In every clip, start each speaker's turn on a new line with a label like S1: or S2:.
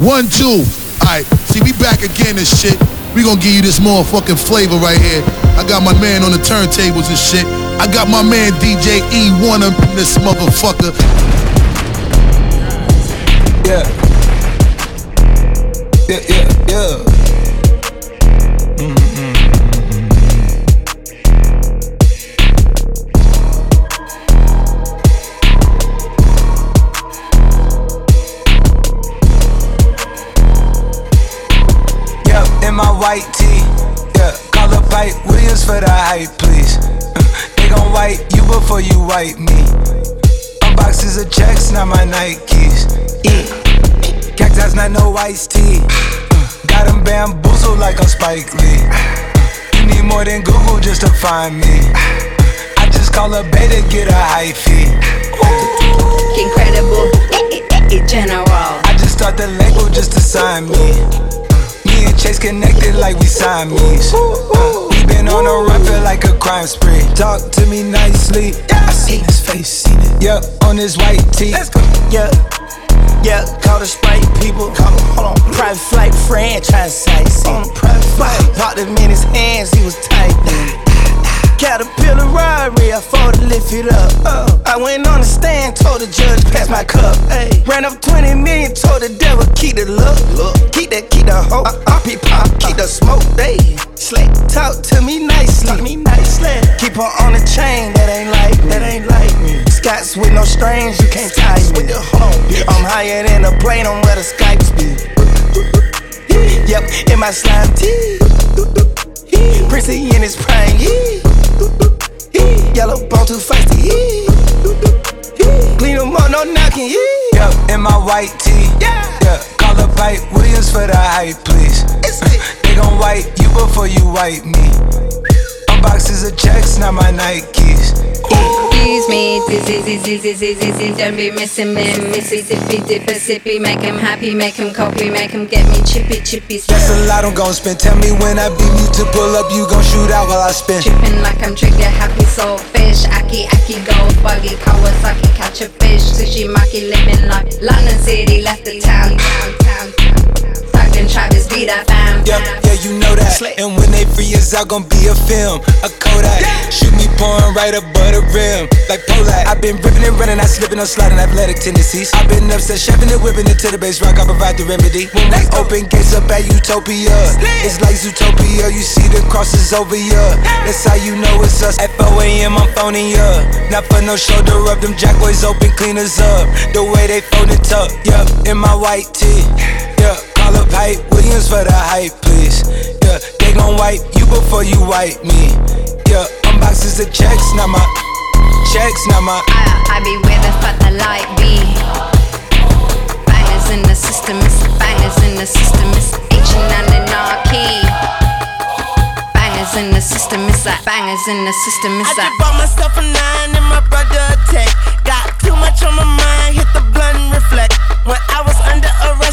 S1: One, two. Alright, see, we back again and shit. We gonna give you this motherfucking flavor right here. I got my man on the turntables and shit. I got my man DJ E1 up in this motherfucker.
S2: Yeah. Yeah, yeah, yeah. White tee. Yeah, call up Hype Williams for the hype, please. they gon' wipe you before you wipe me. Unboxes of checks, not my Nikes. Yeah. Cactus, not no iced tea. Got them bamboozled like I'm Spike Lee. You need more than Google just to find me. I just call a beta, get a high fee.
S3: Incredible, eh, eh, eh, general.
S2: I just start the label just to sign me. Chase connected like we Siamese. Uh, we been on a run, feel like a crime spree. Talk to me nicely. I seen his face, seen it. Yup, on his white tee.
S4: Yeah, yeah, call the Sprite people. Call them, hold on. Private flight franchise sites. On private flight. Popped him in his hands, he was tight. Caterpillar robbery, I fought to lift it up. Uh, I went on the stand, told the judge, pass my cup. Ay. Ran up 20 million, told the devil, keep the look. look. Keep that, keep the hope. Uh, uh, pop, keep the smoke. Hey, slick, talk to me nicely. Talk me nicely. Keep her on the chain, that ain't like me. That ain't like me. Scots with no strings, you can't tie me. I'm higher than a plane on where the Skypes be. Yep, in my slime tee. Prissy in his prime, yeah. Yellow bone too feisty. Clean them up, no knocking, yeah.
S2: In my white tee.
S4: Yeah.
S2: Yeah, call up Hype Williams for the hype, please.
S4: It's it.
S2: They gon' wipe you before you wipe me. Unboxes of checks, not my Nikes.
S3: Excuse me, dizzy, dizzy, dizzy, dizzy, don't be missing me. Missy, zippy, dipper, sippy, make him happy, make him copy, make him get me chippy, chippy,
S2: That's a lot I'm gon' spend. Tell me when I beat you to pull up, you gon' shoot out while I spin.
S3: Tripping like I'm trigger happy, soul fish. Aki, aki, gold buggy, Kawasaki, catch a fish. Sushi, maki, living like London City, left the town, town, town. Travis, be that fam.
S2: Yeah, yeah, you know that. And when they free us out, gon' be a film, a Kodak. Shoot pouring right above the rim, like Pollock. i been ripping and running, I slipping, I'm sliding, athletic tendencies. I've been upset, shoving and whipping it to the base rock, I provide the remedy. When we open gates up at Utopia, it's like Zootopia, you see the crosses over ya. That's how you know it's us. At 4 a.m., I'm phoning ya. Not for no shoulder rub, them jack boys open, cleaners up. The way they phone it up, yeah, in my white tee, yeah. Call up Hype Williams for the hype, please. Yeah, they gon' wipe you before you wipe me. Yeah, unboxes of checks, not my checks, not my.
S3: I, I be where the fuck the light be. Bangers in the system, it's bangers in the system, it's H and anarchy. Bangers in the system, it's like bangers in the system, it's like.
S4: just bought myself a nine and my brother a tech. Got too much on my mind, hit the blunt reflect. When I was under arrest,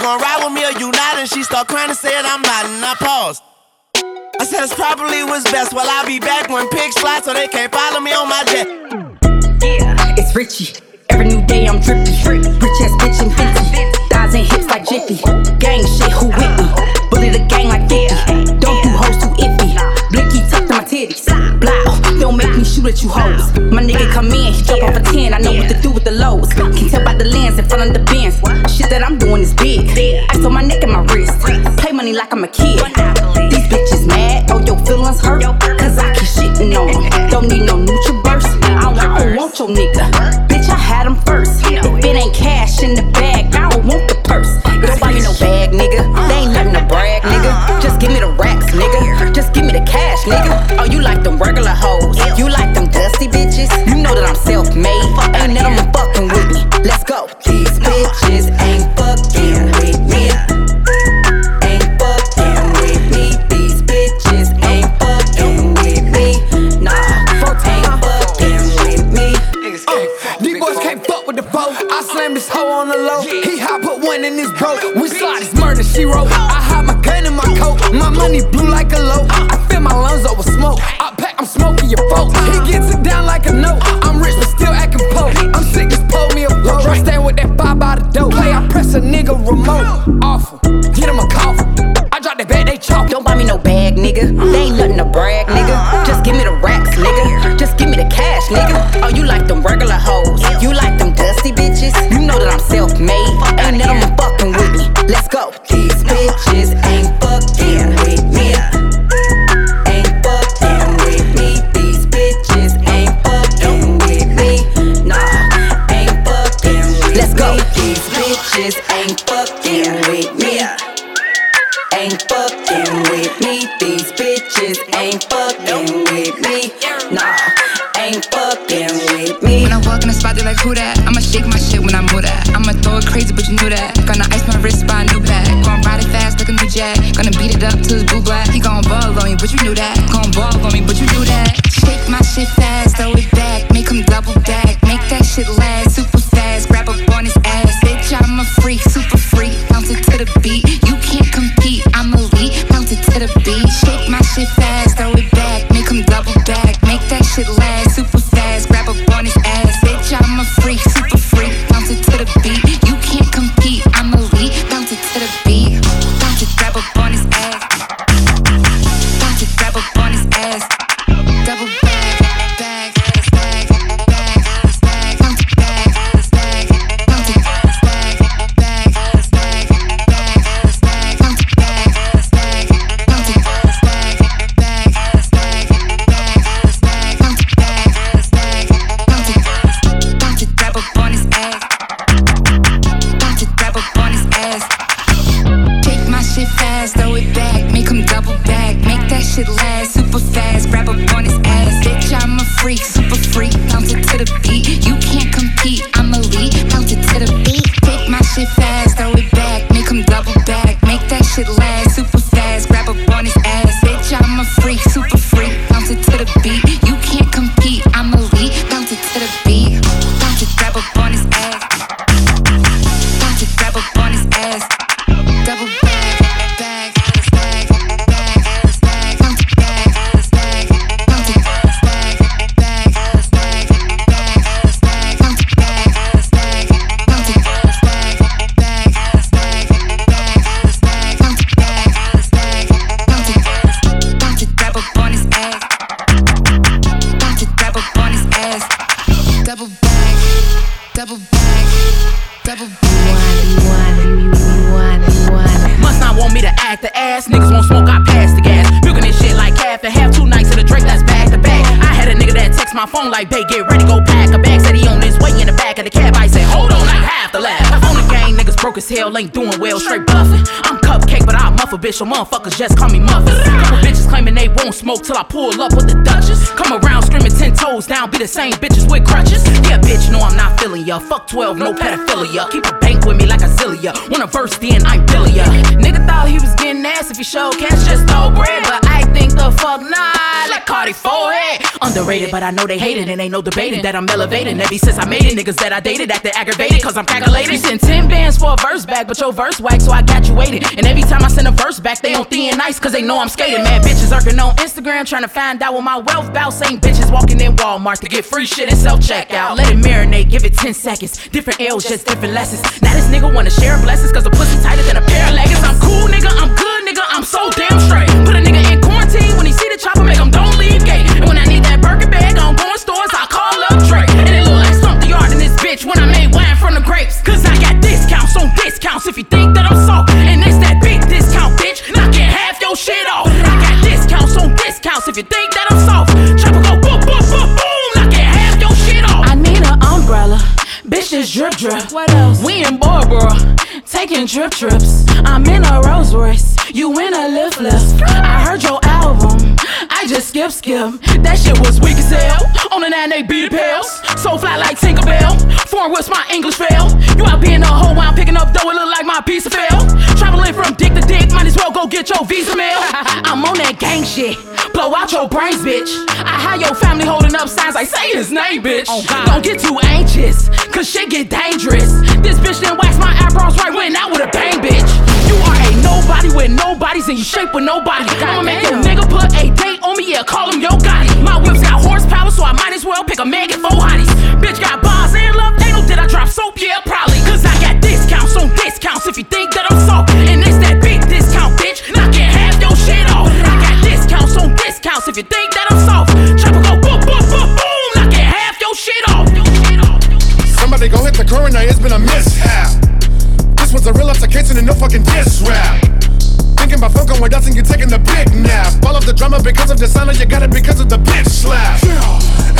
S4: gon' ride with me or you not? And she start crying and said I'm not, and I pause. I said it's probably what's best. Well, I'll be back when pigs fly so they can't follow me on my jet.
S5: Yeah, it's Richie. Every new day I'm drippy. Rich ass bitch and 50. Thighs and hips like Jiffy. Gang shit, who with shoot at you hoes. My nigga come in, he drop off a 10. I know what to do with the lows. Can tell by the lens in front of the bins. Shit that I'm doing is big. Ice on my neck and my wrist. Play money like I'm a kid. These bitches mad, oh your feelings hurt. Cause I keep shitting on. Don't need no neutral burst. I don't want your nigga. Bitch, I had him first. If it ain't cash in the bag, I don't want the purse. Don't buy me no bag, nigga. They ain't nothing to brag, nigga. Just give me the racks, nigga. Just give me the cash, nigga. Oh, you like them regular hoes. Me.
S6: Back, make him double back, make that shit last my
S7: phone like, babe, get ready, go pack a bag. Said he on his way in the back of the cab. I said, hold on, I have to laugh. Broke as hell, ain't doing well, straight bluffing. I'm cupcakKe, but I'll muff a bitch, so motherfuckers just call me muffin. Couple bitches claiming they won't smoke till I pull up with the Duchess. Come around screaming ten toes down, be the same bitches with crutches. Yeah, bitch, no, I'm not feeling ya. Fuck 12, no pedophilia. Keep a bank with me like a zillia. Want a verse, then I'm billing ya. Nigga thought he was getting ass if he showed cash, just throw bread. But I think the fuck nah, like Cardi forehead. underrated, but I know they hate it and ain't no debating that I'm elevating. Ever since I made it, niggas that I dated acting aggravated, cause I'm calculated. Send 10 bands for a verse back, but your verse whack, so I got you waiting. And every time I send a verse back, they on thin nice, cause they know I'm skating. Mad bitches irking on Instagram, trying to find out what my wealth bout. Same bitches walking in Walmart to get free shit and self checkout. Let it marinate, give it 10 seconds. Different L's, just different lessons. Now this nigga wanna share blessings, cause the pussy tighter than a pair of leggings. I'm cool, nigga, I'm good, nigga, I'm so damn trip trips. I'm in a Rolls Royce, you in a Lyft Lyft. I heard your album, I just skip skip. That shit was weak as hell. On the nine they beat the pills. So fly like Tinkerbell. Foreign what's my English fail? You out being a hoe while I'm picking up dough, it look like my piece of fail. Traveling from dick to dick, might as well go get your visa mail. I'm on that gang shit. Blow out your brains, bitch. I had your family holding up signs like say his name, bitch. Oh, Don't get too anxious, cause shit get dangerous. This bitch didn't wax my eyebrows right, when I with a bang, bitch. You are a nobody with nobody's and you shape with nobody. Oh, I'ma make your nigga put a date on me, yeah, call him yo Gotti. My whip's got horsepower, so I might as well pick a Megan four hotties. Bitch got bars and love anal, did I drop soap? Yeah, probably. Cause I got discounts on discounts if you think that I'm soft. And it's that big discount, bitch. Knocking half your shit off. I got discounts on discounts if you think that I'm
S8: Somebody go hit the coroner, it's been a mishap. This was a real altercation and no fucking diss rap. Thinking about fucking with us and you taking the big nap. All of the drama because of the sound, you got it because of the bitch slap.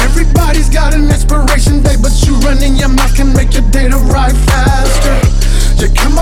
S9: Everybody's got an expiration date, but you running your mouth can make your day to ride faster.
S8: You come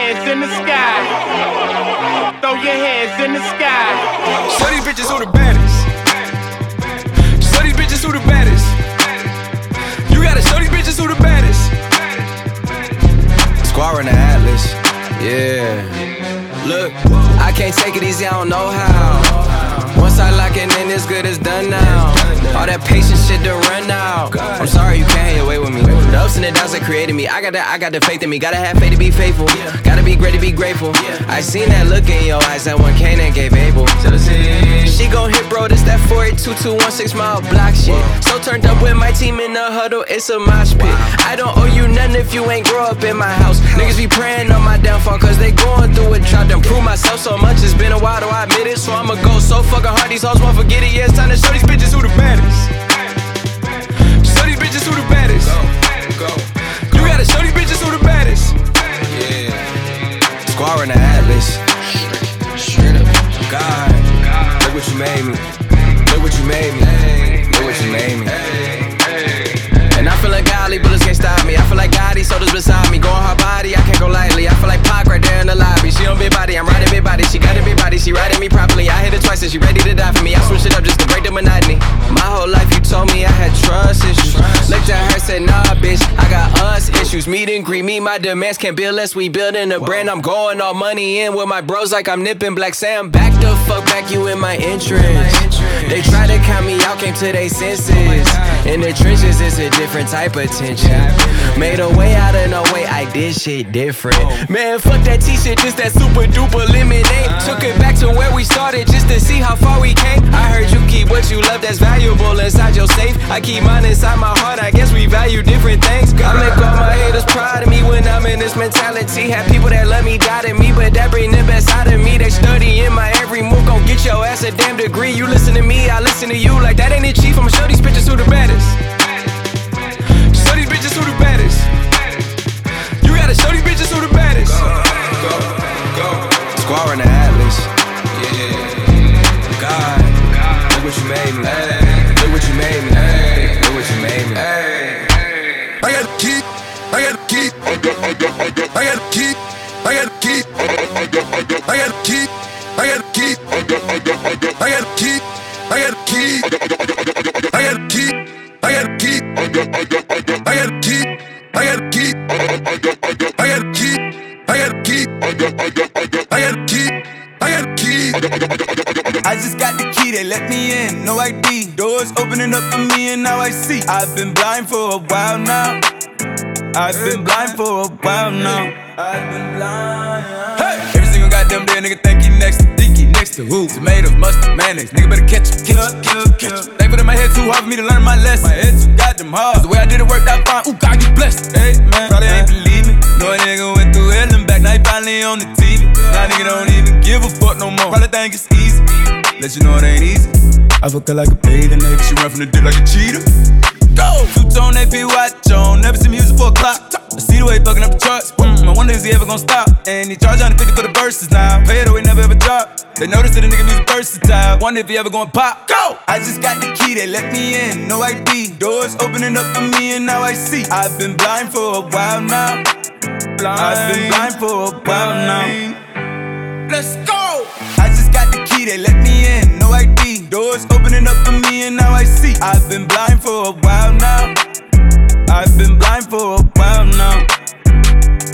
S10: hands in the sky. Throw your hands in the sky.
S11: Show these bitches who the baddest. Show these bitches who the baddest. You gotta show these bitches who the baddest.
S12: Square in the Atlas, yeah. Look, I can't take it easy, I don't know how. Once I lock it in, it's good, it's done now. All that patient shit to run out. I'm sorry you can't hang away with me. The ups and the downs that created me. I got that, I got the faith in me. Gotta have faith to be faithful. Gotta be great to be grateful. I seen that look in your eyes that one Canaan gave Abel. She gon' hit, bro. This that 48221 mile block shit. So turned up with my team in the huddle, it's a mosh pit. I don't owe you nothing if you ain't grow up in my house. Niggas be praying on my downfall, cause they going through it. Tried to prove myself so much, it's been a while, though I admit it. So I'ma go so fucking hard, these hoes won't forget it. Yeah, it's time to show these bitches who the baddest. Meet me, my demands can't build less. We building a brand. I'm going all money in with my bros like I'm Nipsey Black Sam. Back the fuck back, you in my interest. They try to count me out, came to their senses. Oh in the trenches, it's a different type of tension. Made a way out of no way, I did shit different. Man, fuck that t-shirt, just that super duper lemonade. Took it back to where we started just to see how far we came. I heard you keep what you love that's valuable inside your safe. I keep mine inside my heart, I guess we value different things. I make all my haters proud of me when I'm in this mentality. Have people that love me, doubting me, but that bring the best out of me. They study in my every move, gon' get your ass a damn degree. You listen to me, I listen to you. Like that ain't it, chief. I'ma show these bitches who the baddest. What you made me. Look what you made me. Look what you made me.
S9: I got a key. I got a key. I got, I got, I got, I got a key. I got a key. I got, I got, I got a key. I got a key. I got, I got, I got, I got a key. I got a key. I
S13: I've been blind for a while now. I've been blind for a while now. I've been blind. Hey! Every single goddamn day, nigga think he next to think he next to who? Tomatoes, mustard, mayonnaise. Nigga better catch it, catch it, catch it, catch it. They put in my head too hard for me to learn my lesson. My head too goddamn hard. Cause the way I did it worked out fine. Ooh, God, you blessed. Hey, man. Probably ain't believe me. No nigga went through hell and back. Now he finally on the TV. Now nigga don't even give a fuck no more. Probably think it's easy. Let you know it ain't easy. I fuck her like a bathing ape. She run from the dick like a cheetah. Go! Two tone AP watch on. Never see music for a clock. I see the way he fucking up the charts. Mm, I wonder is he ever gonna stop? And he charge 150 for the verses now. Pay it away, never ever drop. They notice that the nigga music versatile. Wonder if he ever gonna pop. Go! I just got the key, they let me in. No ID. Doors opening up for me, and now I see. I've been blind for a while now. Blind. I've been blind for a while now. Let's go! They let me in. No ID. Doors opening up for me, and now I see. I've been blind for a while now. I've been blind for a while now.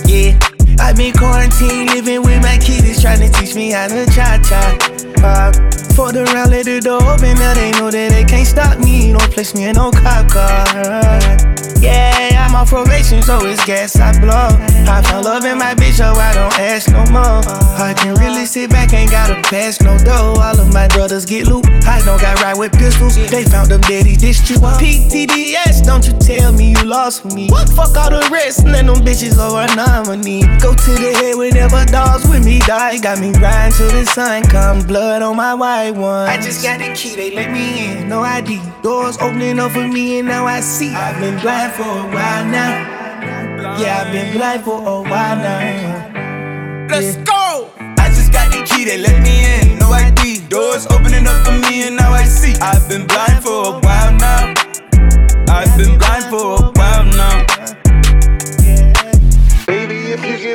S4: Yeah, I've been quarantined, living with my kids, trying to teach me how to cha cha. Uh, Fucked around, let the door open, now they know that they can't stop me. Don't place me in no cop car. Yeah, I'm on probation, so it's gas I blow. I found love in my bitch, so I don't ask no more. I can really sit back, ain't gotta pass no dough. All of my brothers get loot. I don't got right with pistols. They found them daddy you. PTDS, don't you tell me you lost for me. What fuck all the rest, and then them bitches low a nominee. Go to the head whenever dogs with me die. Got me riding till the sun come, blood on my white one. I just got the key, they let me in, no ID. Doors opening up for me, and now I see. I've been blind for a while now. Yeah, I've been blind for a while now.
S13: Let's go! I just got the key, they let me in. No ID. Doors opening up for me, and now I see. I've been blind for a while now. I've been blind for a while now.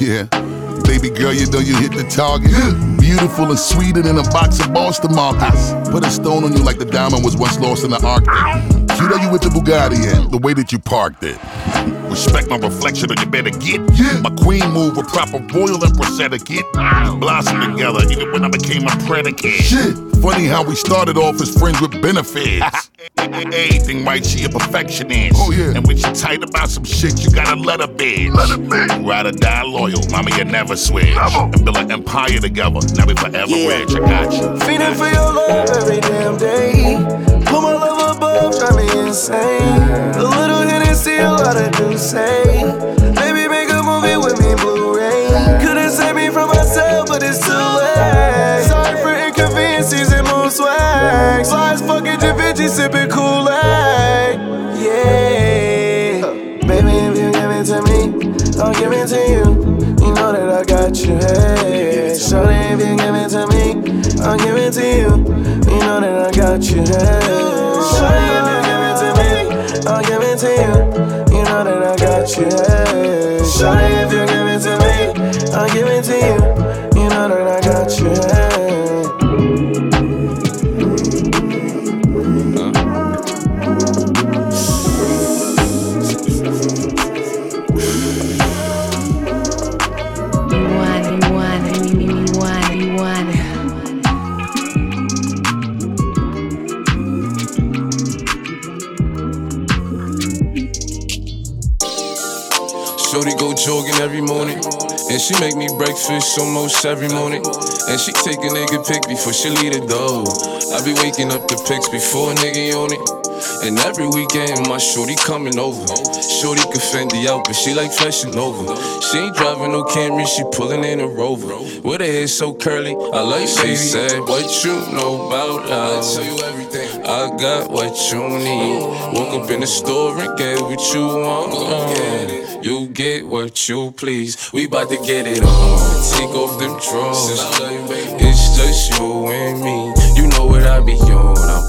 S1: Yeah. Baby girl, you know you hit the target. Beautiful and sweeter than a box of Boston markers. Put a stone on you like the diamond was once lost in the Arctic. Cute are you with the Bugatti and the way that you parked it. Respect my reflection or you better get. My queen move with proper royal empress etiquette. Blossom together even when I became a predicate. Shit. Funny how we started off as friends with benefits.
S14: Everything right, she a perfectionist. Oh yeah. And when she tight about some shit, you gotta let her be. Let her be. Ride or die loyal, mama, you never switch. Never. And build an empire together. Now we forever
S4: Yeah.
S14: rich. I got you.
S4: Feeding for your love every damn day. Put my love above, drive me insane. A little Hennessy, a lot of do say. Slides fucking Da Vinci, sipping Kool-Aid. Yeah. Baby, if you give it to me, I'll give it to you. You know that I got you, hey. Shorty, if you give it to me, I'll give it to you. You know that I got you, hey. Shorty, if you give it to me, I'll give it to you. You know that I got you, hey. Shorty, if you give it to me, I'll give it to you. You know that I got you,
S15: every morning. And she make me breakfast almost every morning. And she take a nigga pic before she leave the door. I be waking up the pics before a nigga on it. And every weekend, my shorty coming over. Shorty can Fendi out, but she like fashion over. She ain't driving no Camry, she pulling in a Rover. With her hair so curly, I like she said, What you know about us? Got what you need. Woke up in the store and get what you want. You get what you please. We bout to get it on. Take off them drawers. It's just you and me. You know what I be on. I'm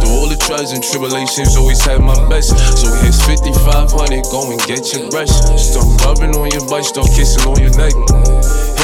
S15: Through all the trials and tribulations, always had my best. So here's 5500, go and get your brush. Start rubbing on your butt, start kissing on your neck.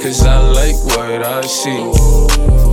S15: Cause I like what I see.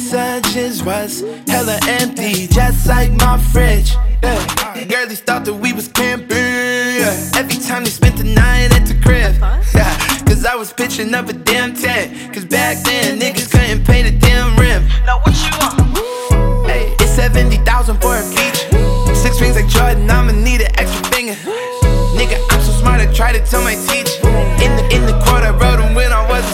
S4: Messages was hella empty, just like my fridge. Yeah. Girlies thought that we was camping. Yeah. Every time they spent the night at the crib. Yeah. Cause I was pitching up a damn tent. Cause back then niggas couldn't pay the damn rim. Now what you want? Hey, it's 70,000 for a feature. Six rings like Jordan, I'ma need an extra finger. Nigga, I'm so smart, I try to tell my teacher. In the in the court, I wrote him when I was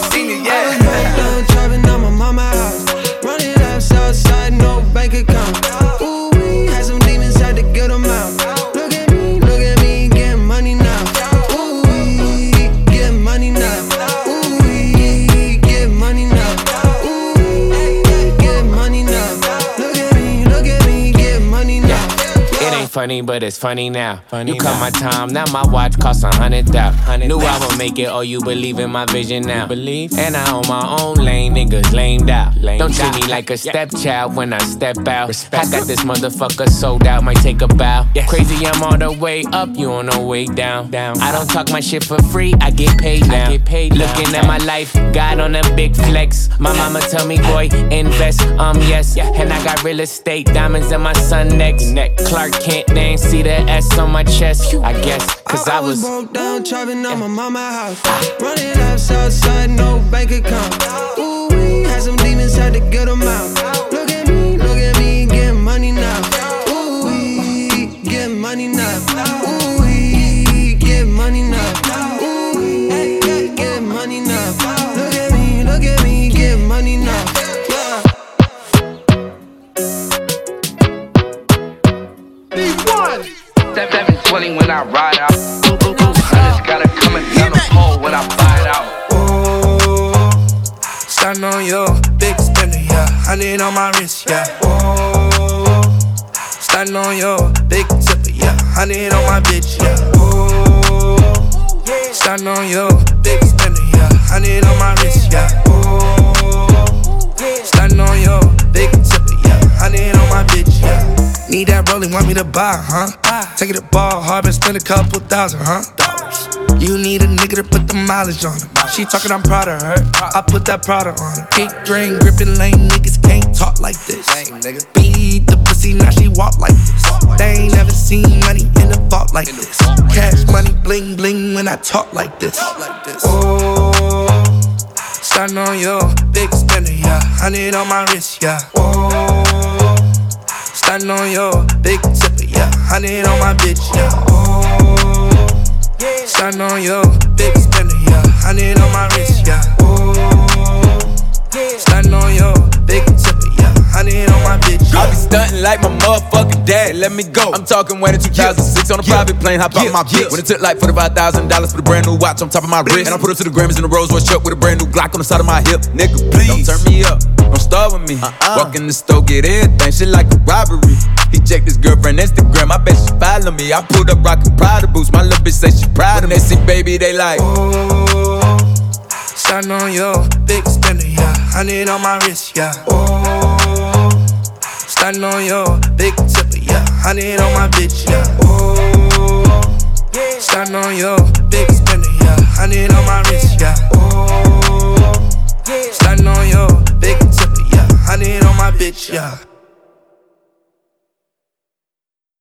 S16: funny, but it's funny now. you cut my time, now my watch costs a hundred thou. Knew I would make it, oh, you believe in my vision now. Believe? And I own my own lane, niggas lamed out. Don't treat me like a stepchild when I step out. I got this motherfucker sold out, might take a bow. Crazy, I'm all the way up, you on the way down. down. I don't talk my shit for free, I get paid now. Looking at my life, God on a big flex. My mama tell me, boy, invest, um, yes. And I got real estate, diamonds in my son next, neck. Clark Kent, they ain't see the S on my chest, I guess. Cause I, was.
S17: broke down, trapping on my mama house. Running up south side, no bank account. Ooh, we had some demons, had to get them out.
S18: 720 when I ride out. Hunters gotta come and down the pole when I buy out.
S19: Starting on you, big spender, yeah. Hundred on my wrist, yeah. Whoa. Starting on you, big tipper, yeah. Hundred on my bitch, yeah. Whoa. Starting on you, big spender, yeah. Hundred on my wrist, Need that rolling, want me to buy, huh? Take it to ball hard and spend a couple thousand, huh? You need a nigga to put the mileage on her. She talking, I'm proud of her. I put that Prada on her. Kick drain, gripping lane, niggas can't talk like this. Beat the pussy, now she walk like this. They ain't never seen money in a vault like this. Cash money, bling bling when I talk like this. Oh, starting on you, big spender, yeah. Hundred on my wrist, yeah. Oh, starting on you, big tipper, yeah. Hundred on my bitch, yeah. Oh. Starting on you, big spender, yeah. Hundred on my wrist, yeah. Oh,
S20: stunting like my motherfucking dad. Let me go. I'm talking when in 2006 on a private plane. Hop out my bitch. When it took like $45,000 for the brand new watch on top of my wrist. And I put up to the Grammys in the Rolls Royce truck with a brand new Glock on the side of my hip. Nigga, please. Don't turn me up. Don't start with me. Uh-uh. Walk in the store, get everything. Shit like a robbery. He checked his girlfriend Instagram. I bet she follow me. I pulled up rockin' Prada boots. My little bitch say she proud of me. When they see baby, they like.
S19: Oh, Starting on you, big spender, yeah. Hundred on my wrist, yeah. Oh, starting on you, big tipper, yeah. Hundred on my bitch, yeah. Oh, starting on you, big spender, yeah. Hundred on my wrist, yeah. Oh, starting on you, big tipper, yeah. Hundred on my bitch, yeah.